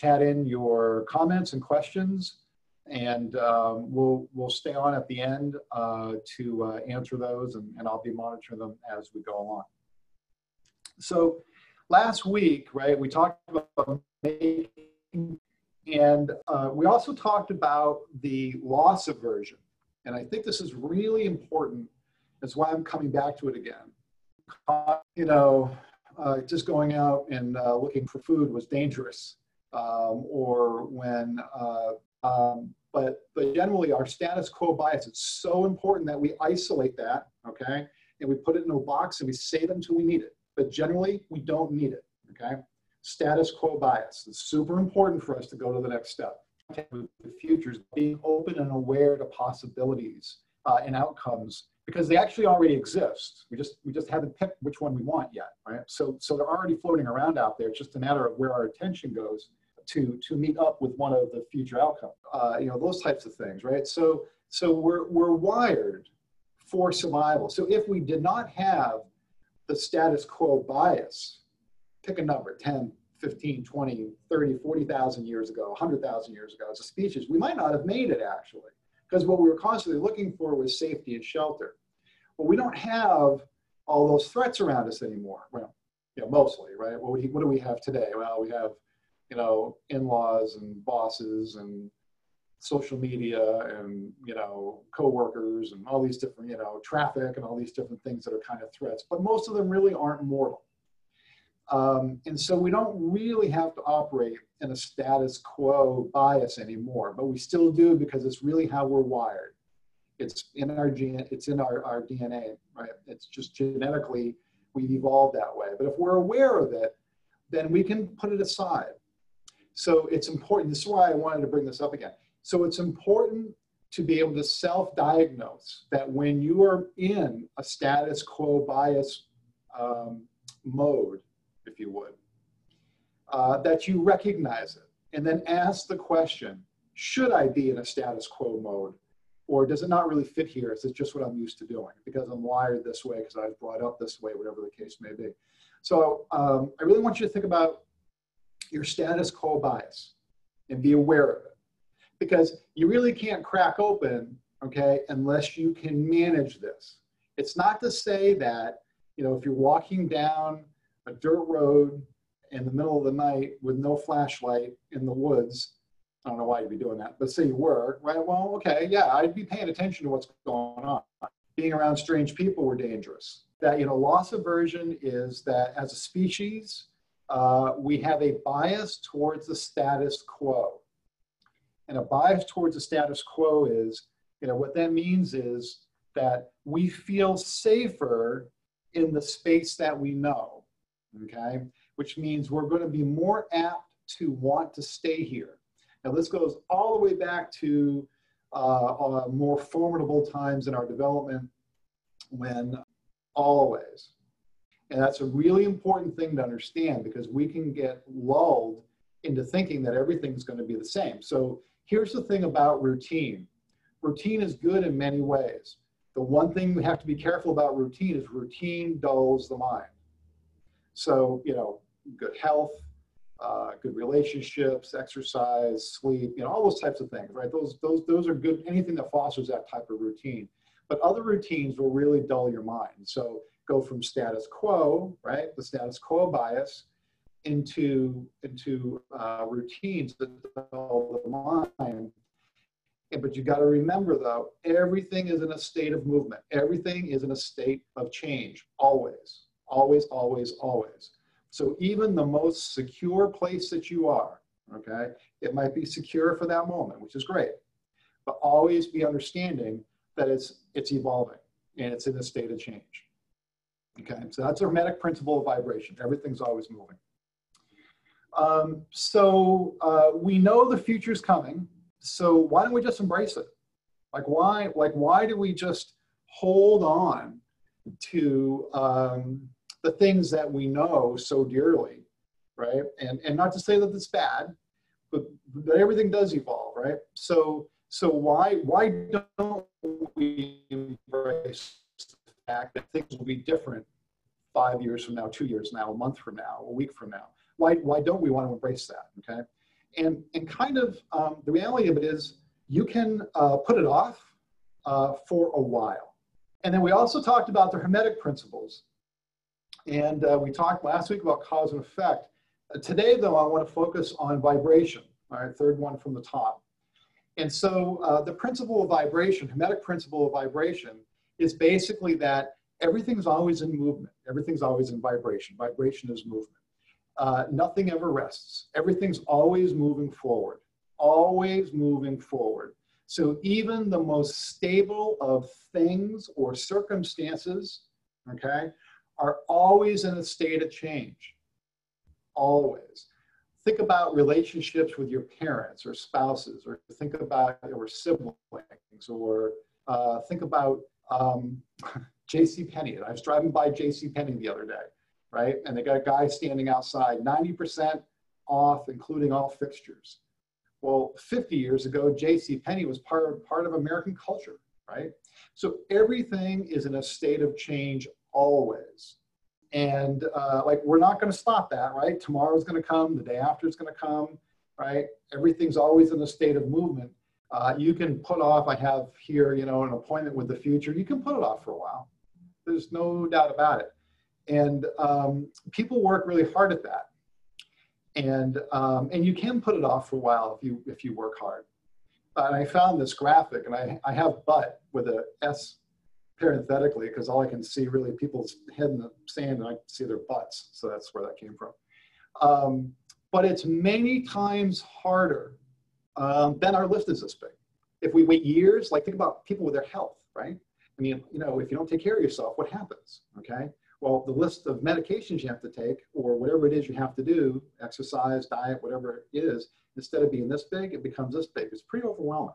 chat in your comments and questions, and um, we'll we'll stay on at the end uh, to uh, answer those, and, and I'll be monitoring them as we go along. So last week, right, we talked about making, and uh, we also talked about the loss aversion. And I think this is really important. That's why I'm coming back to it again. You know, uh, just going out and uh, looking for food was dangerous, um, or when, uh, um, but but generally our status quo bias. It's so important that we isolate that, okay, and we put it in a box and we save it until we need it. But generally, we don't need it, okay. Status quo bias. It's super important for us to go to the next step. The futures, being open and aware to possibilities uh, and outcomes because they actually already exist. We just we just haven't picked which one we want yet, right? So so they're already floating around out there. It's just a matter of where our attention goes to to meet up with one of the future outcomes. Uh, you know those types of things, right? So so we're we're wired for survival. So if we did not have the status quo bias, pick a number, 10, 15, 20, 30, 40,000 years ago, 100,000 years ago as a species, we might not have made it actually because what we were constantly looking for was safety and shelter. Well, we don't have all those threats around us anymore. Well, you know, mostly, right? What, what do we have today? Well, we have, you know, in-laws and bosses and social media and, you know, coworkers and all these different, you know, traffic and all these different things that are kind of threats. But most of them really aren't mortal. Um, and so we don't really have to operate in a status quo bias anymore, but we still do because it's really how we're wired. It's in our gene, it's in our, our DNA, right? It's just genetically we've evolved that way. But if we're aware of it, then we can put it aside. So it's important. This is why I wanted to bring this up again. So it's important to be able to self-diagnose that when you are in a status quo bias um, mode, if you would, uh, that you recognize it and then ask the question, should I be in a status quo mode? Or does it not really fit here? Is it just what I'm used to doing because I'm wired this way, because I was brought up this way, whatever the case may be. So um, I really want you to think about your status quo bias and be aware of it because you really can't crack open, okay, unless you can manage this. It's not to say that, you know, if you're walking down a dirt road in the middle of the night with no flashlight in the woods. I don't know why you'd be doing that, but say you were, right? Well, okay, yeah, I'd be paying attention to what's going on. Being around strange people were dangerous. That, you know, loss aversion is that as a species, uh, we have a bias towards the status quo. And a bias towards the status quo is, you know, what that means is that we feel safer in the space that we know okay? Which means we're going to be more apt to want to stay here. Now, this goes all the way back to uh, uh, more formidable times in our development when always. And that's a really important thing to understand because we can get lulled into thinking that everything's going to be the same. So here's the thing about routine. Routine is good in many ways. The one thing we have to be careful about routine is routine dulls the mind. So, you know, good health, uh, good relationships, exercise, sleep, you know, all those types of things, right? Those, those, those are good, anything that fosters that type of routine. But other routines will really dull your mind. So go from status quo, right? The status quo bias into, into uh, routines that dull the mind. But you got to remember though, everything is in a state of movement. Everything is in a state of change, always. Always, always, always. So even the most secure place that you are, okay, it might be secure for that moment, which is great, but always be understanding that it's it's evolving and it's in a state of change. Okay, so that's a hermetic principle of vibration. Everything's always moving. Um, so uh, we know the future's coming. So why don't we just embrace it? Like why? Like why do we just hold on to um, the things that we know so dearly, right? And and not to say that it's bad, but but everything does evolve, right? So so why why don't we embrace that things will be different five years from now, two years now, a month from now, a week from now? Why why don't we want to embrace that? Okay, And, and kind of um, the reality of it is you can uh, put it off uh, for a while. And then we also talked about the Hermetic principles. And uh, we talked last week about cause and effect. Uh, today, though, I want to focus on vibration, all right, third one from the top. And so uh, the principle of vibration, Hermetic principle of vibration, is basically that everything's always in movement. Everything's always in vibration. Vibration is movement. Uh, nothing ever rests. Everything's always moving forward, always moving forward. So even the most stable of things or circumstances, okay, are always in a state of change. Always. Think about relationships with your parents or spouses, or think about or siblings, or uh, think about um, J.C. Penney. I was driving by J.C. Penney the other day, right? And they got a guy standing outside, 90% off, including all fixtures. Well, 50 years ago, J.C. Penney was part of, part of American culture, right? So everything is in a state of change always. And uh, like, we're not going to stop that, right? Tomorrow's going to come, the day after is going to come, right? Everything's always in a state of movement. Uh, you can put off, I have here, you know, an appointment with the future. You can put it off for a while. There's no doubt about it. And um, people work really hard at that. And, um, and you can put it off for a while if you, if you work hard. And I found this graphic, and I, I have but with a S parenthetically, because all I can see really people's head in the sand and I see their butts. So that's where that came from. Um, but it's many times harder um, then our list is this big. If we wait years, like think about people with their health, right? I mean, you know, if you don't take care of yourself, what happens? Okay. Well, the list of medications you have to take, or whatever it is you have to do, exercise, diet, whatever it is, instead of being this big, it becomes this big. It's pretty overwhelming.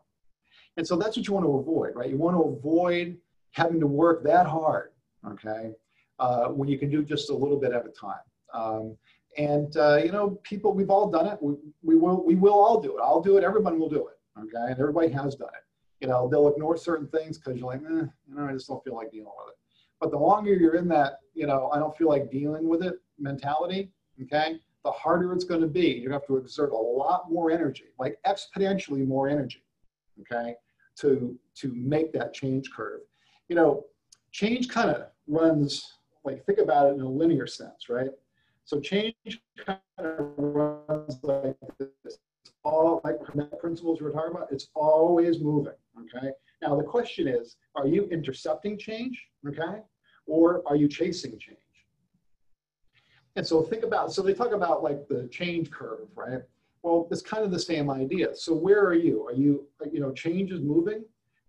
And so that's what you want to avoid, right? You want to avoid having to work that hard, okay, uh, when you can do just a little bit at a time. Um, and uh, you know, people, we've all done it. We, we will, we will all do it. I'll do it. Everyone will do it. Okay, and everybody has done it. You know, they'll ignore certain things because you're like, eh, you know, I just don't feel like dealing with it. But the longer you're in that, you know, I don't feel like dealing with it mentality. Okay, the harder it's going to be. You have to exert a lot more energy, like exponentially more energy. Okay, to to make that change curve. You know, change kind of runs like think about it in a linear sense, right? So change kind of runs like this. It's All like principles we are talking about, it's always moving. Okay. Now the question is, are you intercepting change? Okay. Or are you chasing change? And so think about, so they talk about like the change curve, right? Well, it's kind of the same idea. So where are you? Are you, you know, change is moving?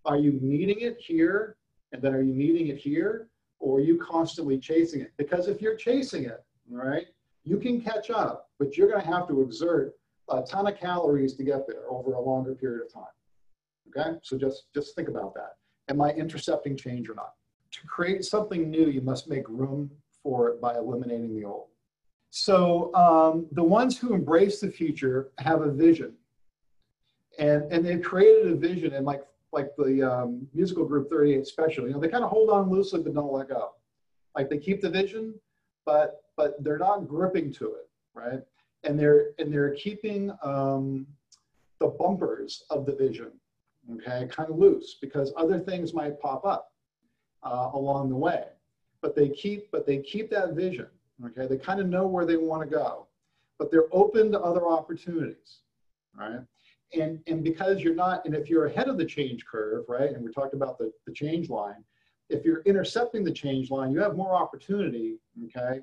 Are you meeting it here? And then are you meeting it here? Or are you constantly chasing it? Because if you're chasing it, right? You can catch up, but you're going to have to exert a ton of calories to get there over a longer period of time. Okay, so just, just think about that. Am I intercepting change or not? To create something new, you must make room for it by eliminating the old. So um, the ones who embrace the future have a vision. And, and they've created a vision and like, like the um, musical group 38 Special, you know, they kind of hold on loosely but don't let go. Like they keep the vision, but but they're not gripping to it, right? And they're and they're keeping um, the bumpers of the vision, okay, kind of loose because other things might pop up uh, along the way. But they keep but they keep that vision, okay? They kind of know where they want to go, but they're open to other opportunities, right? And and because you're not, and if you're ahead of the change curve, right? And we talked about the the change line if you're intercepting the change line, you have more opportunity, okay,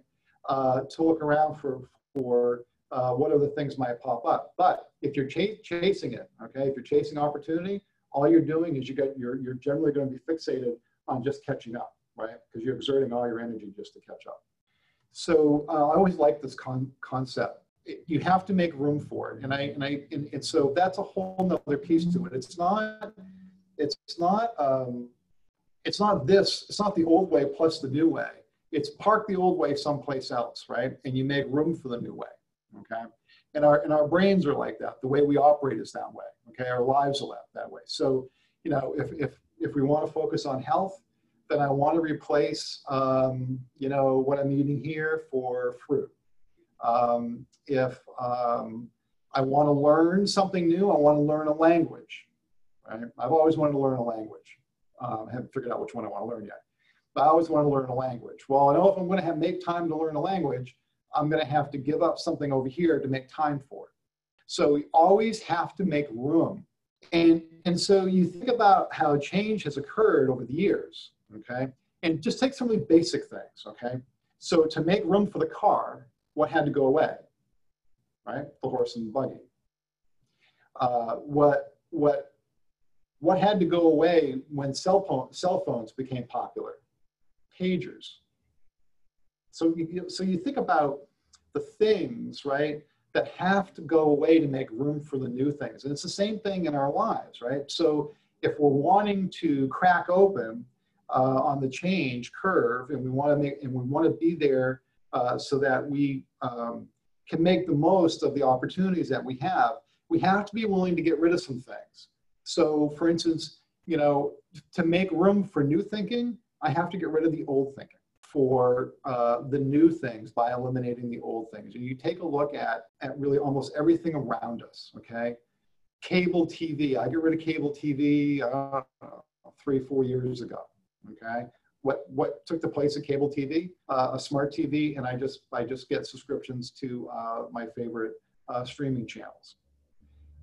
uh, to look around for, for uh, what other things might pop up. But if you're ch chasing it, okay, if you're chasing opportunity, all you're doing is you get, you're, you're generally going to be fixated on just catching up, right? Because you're exerting all your energy just to catch up. So uh, I always like this con concept. It, you have to make room for it, and I and I and, and so that's a whole other piece to it. It's not, it's not um, it's not this, it's not the old way plus the new way. It's park the old way someplace else, right? And you make room for the new way, okay? And our, and our brains are like that. The way we operate is that way, okay? Our lives are that that way. So, you know, if, if, if we want to focus on health, then I want to replace, um, you know, what I'm eating here for fruit. Um, if um, I want to learn something new. I want to learn a language. Right? I've always wanted to learn a language. Um, haven't figured out which one I want to learn yet. But I always want to learn a language. Well, I know if I'm going to have make time to learn a language, I'm going to have to give up something over here to make time for it. So we always have to make room. And, and so you think about how change has occurred over the years, okay? And just take some really basic things, okay? So to make room for the car, what had to go away? Right? The horse and the buggy. Uh, what, what, what had to go away when cell, phone, cell phones became popular? Pagers. So you, so you think about the things, right, that have to go away to make room for the new things. And it's the same thing in our lives, right? So if we're wanting to crack open uh, on the change curve and we want to make and we want to be there uh, so that we um, can make the most of the opportunities that we have, we have to be willing to get rid of some things. So for instance, you know, to make room for new thinking, I have to get rid of the old thinking for uh, the new things by eliminating the old things. And you take a look at, at really almost everything around us, okay? Cable TV, I get rid of cable TV uh, three, four years ago, okay? What, what took the place of cable TV? Uh, a smart TV, and I just, I just get subscriptions to uh, my favorite uh, streaming channels,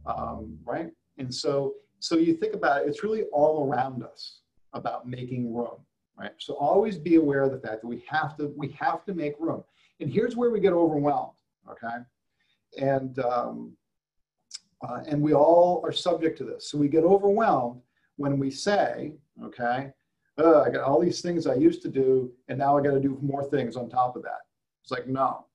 um, right? And so, so you think about it, it's really all around us about making room right? So always be aware of the fact that we have to we have to make room. And here's where we get overwhelmed, okay? And um, uh, and we all are subject to this. So we get overwhelmed when we say, okay, I got all these things I used to do, and now I got to do more things on top of that. It's like no,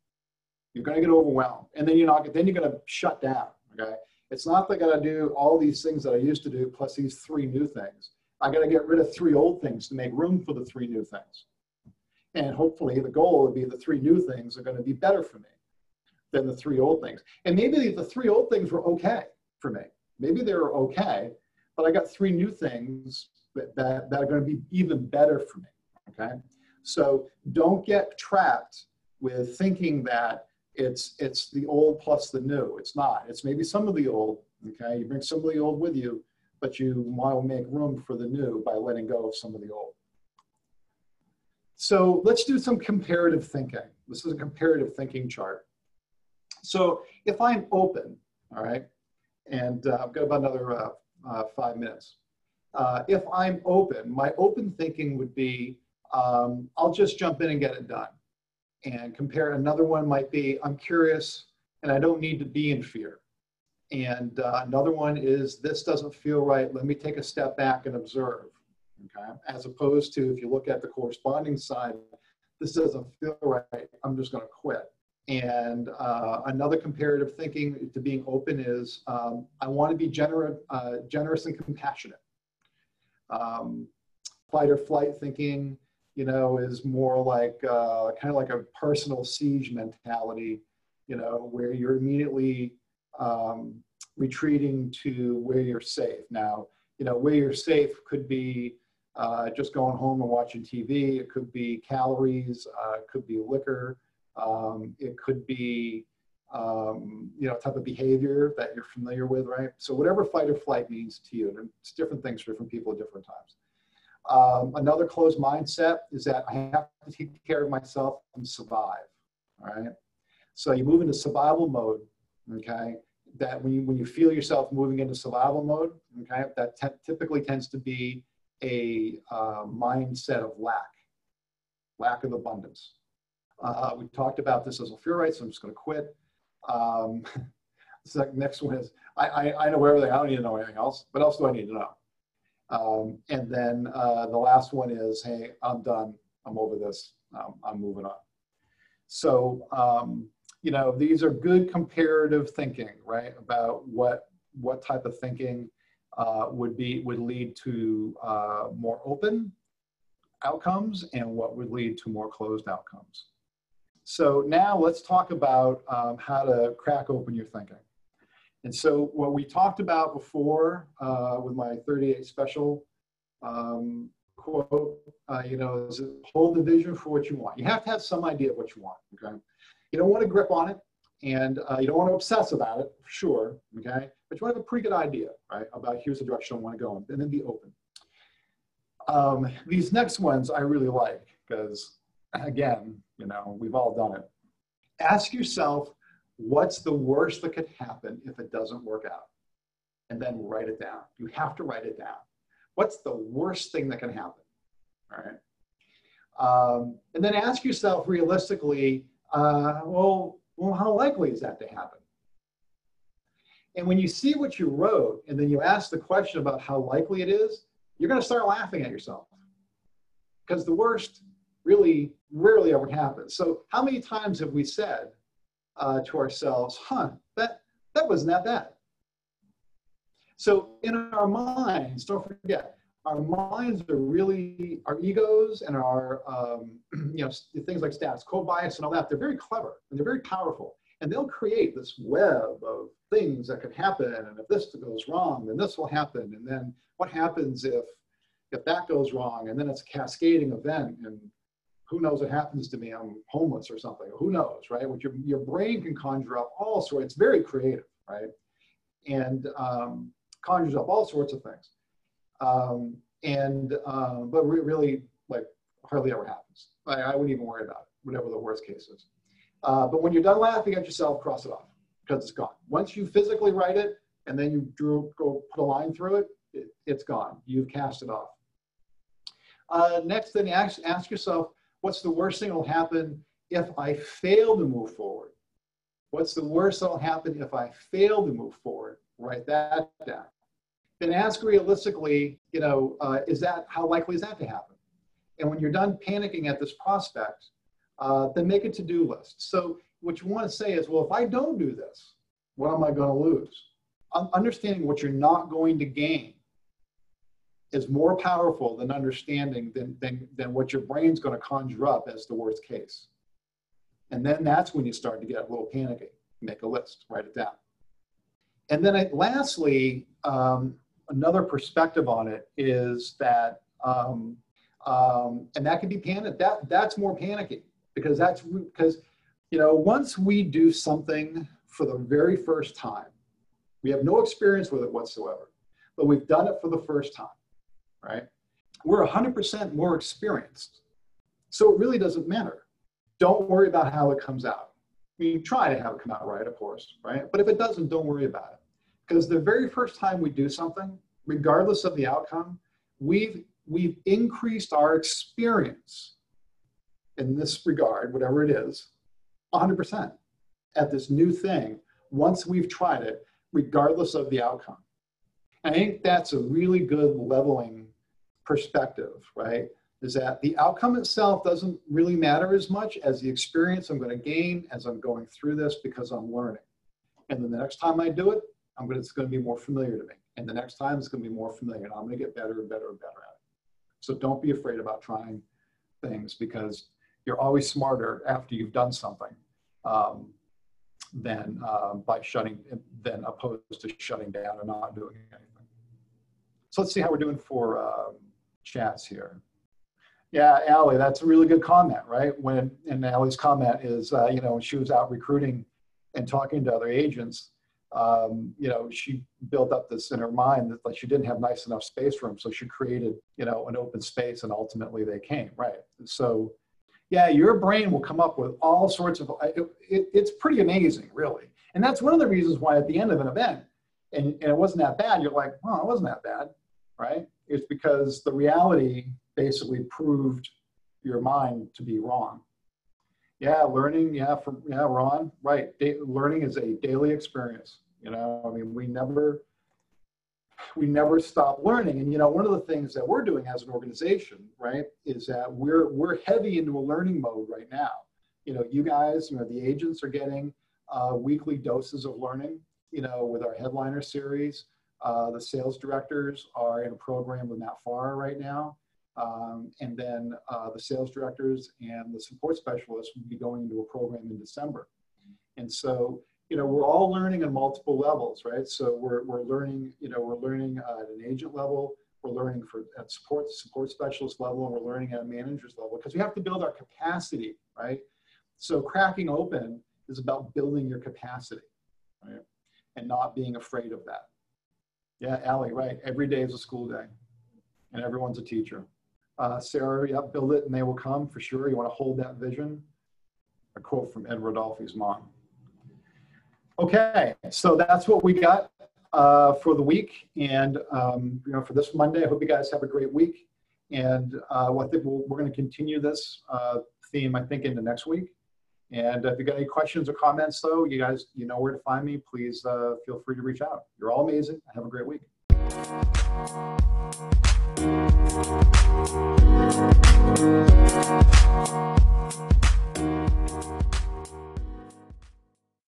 you're going to get overwhelmed, and then you're not. Then you're going to shut down. Okay, it's not that I got to do all these things that I used to do plus these three new things. I got to get rid of three old things to make room for the three new things. And hopefully the goal would be the three new things are going to be better for me than the three old things. And maybe the three old things were okay for me. Maybe they were okay, but I got three new things that, that, that are going to be even better for me. Okay. So don't get trapped with thinking that it's it's the old plus the new. It's not. It's maybe some of the old. Okay. You bring some of the old with you, but you want to make room for the new by letting go of some of the old. So let's do some comparative thinking. This is a comparative thinking chart. So if I'm open, all right, and uh, I've got about another uh, uh, five minutes. Uh, if I'm open, my open thinking would be, um, I'll just jump in and get it done. And compare, another one might be, I'm curious and I don't need to be in fear. And uh, another one is this doesn't feel right. Let me take a step back and observe. Okay. As opposed to if you look at the corresponding side, this doesn't feel right. I'm just going to quit. And uh, another comparative thinking to being open is um, I want to be gener- uh, generous and compassionate. Um, fight or flight thinking, you know, is more like uh, kind of like a personal siege mentality, you know, where you're immediately um, retreating to where you're safe. Now, you know, where you're safe could be uh, just going home and watching TV. It could be calories. Uh, it could be liquor. Um, it could be, um, you know, type of behavior that you're familiar with, right? So whatever fight or flight means to you, and it's different things for different people at different times. Um, another closed mindset is that I have to take care of myself and survive, all right? So you move into survival mode, okay? That when you, when you feel yourself moving into survival mode, okay, that typically tends to be a uh, mindset of lack, lack of abundance. Uh, we talked about this as a fear right, so I'm just going to quit. Um, the next one is I, I, I, know everything. I don't need to know anything else. What else do I need to know? Um, and then uh, the last one is, hey, I'm done. I'm over this. Um, I'm moving on. So um, you know, these are good comparative thinking, right? About what what type of thinking uh, would be would lead to uh, more open outcomes and what would lead to more closed outcomes. So now let's talk about um, how to crack open your thinking. And so what we talked about before uh, with my 38 special um, quote, uh, you know, is hold the vision for what you want. You have to have some idea of what you want, okay? You don't want to grip on it. And uh, you don't want to obsess about it, for sure, okay? But you want to have a pretty good idea, right, about here's the direction I want to go in, and then be open. Um, these next ones I really like because, again, you know, we've all done it. Ask yourself, what's the worst that could happen if it doesn't work out? And then write it down. You have to write it down. What's the worst thing that can happen? All right. Um, and then ask yourself realistically, uh, well, well, how likely is that to happen? And when you see what you wrote and then you ask the question about how likely it is, you're going to start laughing at yourself because the worst really rarely ever happens. So how many times have we said uh, to ourselves, huh, that, that wasn't that bad. So in our minds, don't forget, our minds are really, our egos and our, um, you know, things like status quo bias and all that, they're very clever and they're very powerful. And they'll create this web of things that could happen. And if this goes wrong, then this will happen. And then what happens if, if that goes wrong? And then it's a cascading event. And who knows what happens to me? I'm homeless or something. Who knows, right? Which your, your brain can conjure up all sorts. It's very creative, right? And um, conjures up all sorts of things. Um, and um, but re- really, like hardly ever happens. I, I, wouldn't even worry about it, whatever the worst case is. Uh, but when you're done laughing at yourself, cross it off because it's gone. Once you physically write it and then you drew go put a line through it, it it's gone. You've cast it off. Uh, next, then ask, ask yourself, what's the worst thing that will happen if I fail to move forward? What's the worst that will happen if I fail to move forward? Write that down then ask realistically, you know, uh, is that, how likely is that to happen? And when you're done panicking at this prospect, uh, then make a to-do list. So what you want to say is, well, if I don't do this, what am I going to lose? understanding what you're not going to gain is more powerful than understanding than, than, than what your brain's going to conjure up as the worst case. And then that's when you start to get a little panicky. Make a list, write it down. And then I, lastly, um, another perspective on it is that, um, um, and that can be panic. That that's more panicky because that's because, you know, once we do something for the very first time, we have no experience with it whatsoever, but we've done it for the first time, right? We're 100% more experienced. So it really doesn't matter. Don't worry about how it comes out. I mean, try to have it come out right, of course, right? But if it doesn't, don't worry about it. Because the very first time we do something, regardless of the outcome, we've, we've increased our experience in this regard, whatever it is, 100% at this new thing once we've tried it, regardless of the outcome. I think that's a really good leveling perspective, right? Is that the outcome itself doesn't really matter as much as the experience I'm going to gain as I'm going through this because I'm learning. And then the next time I do it, I'm to, it's going to be more familiar to me. And the next time it's going to be more familiar and I'm going to get better and better and better at it. So don't be afraid about trying things because you're always smarter after you've done something um, than uh, by shutting, than opposed to shutting down and not doing anything. So let's see how we're doing for um, chats here. Yeah, Allie, that's a really good comment, right? When and Allie's comment is, uh, you know, when she was out recruiting and talking to other agents, um, you know, she built up this in her mind that like she didn't have nice enough space for them, so she created, you know, an open space, and ultimately they came, right? So, yeah, your brain will come up with all sorts of. It, it, it's pretty amazing, really, and that's one of the reasons why at the end of an event, and, and it wasn't that bad, you're like, well, it wasn't that bad, right? It's because the reality basically proved your mind to be wrong. Yeah, learning. Yeah, from yeah, Ron. Right. Da- learning is a daily experience. You know, I mean, we never we never stop learning. And you know, one of the things that we're doing as an organization, right, is that we're we're heavy into a learning mode right now. You know, you guys, you know, the agents are getting uh, weekly doses of learning. You know, with our headliner series, uh, the sales directors are in a program with Matt Farr right now. Um, and then uh, the sales directors and the support specialists will be going into a program in December. And so, you know, we're all learning on multiple levels, right? So we're, we're learning, you know, we're learning uh, at an agent level, we're learning for at support support specialist level, and we're learning at a manager's level because we have to build our capacity, right? So cracking open is about building your capacity, right? And not being afraid of that. Yeah, Allie, right. Every day is a school day, and everyone's a teacher. Uh, Sarah, yeah, build it and they will come for sure. You want to hold that vision. A quote from Ed Rodolfi's mom. Okay, so that's what we got uh, for the week, and um, you know, for this Monday, I hope you guys have a great week. And uh, what the, we'll, we're going to continue this uh, theme, I think, into next week. And if you got any questions or comments, though, you guys, you know where to find me. Please uh, feel free to reach out. You're all amazing. Have a great week. Thank you.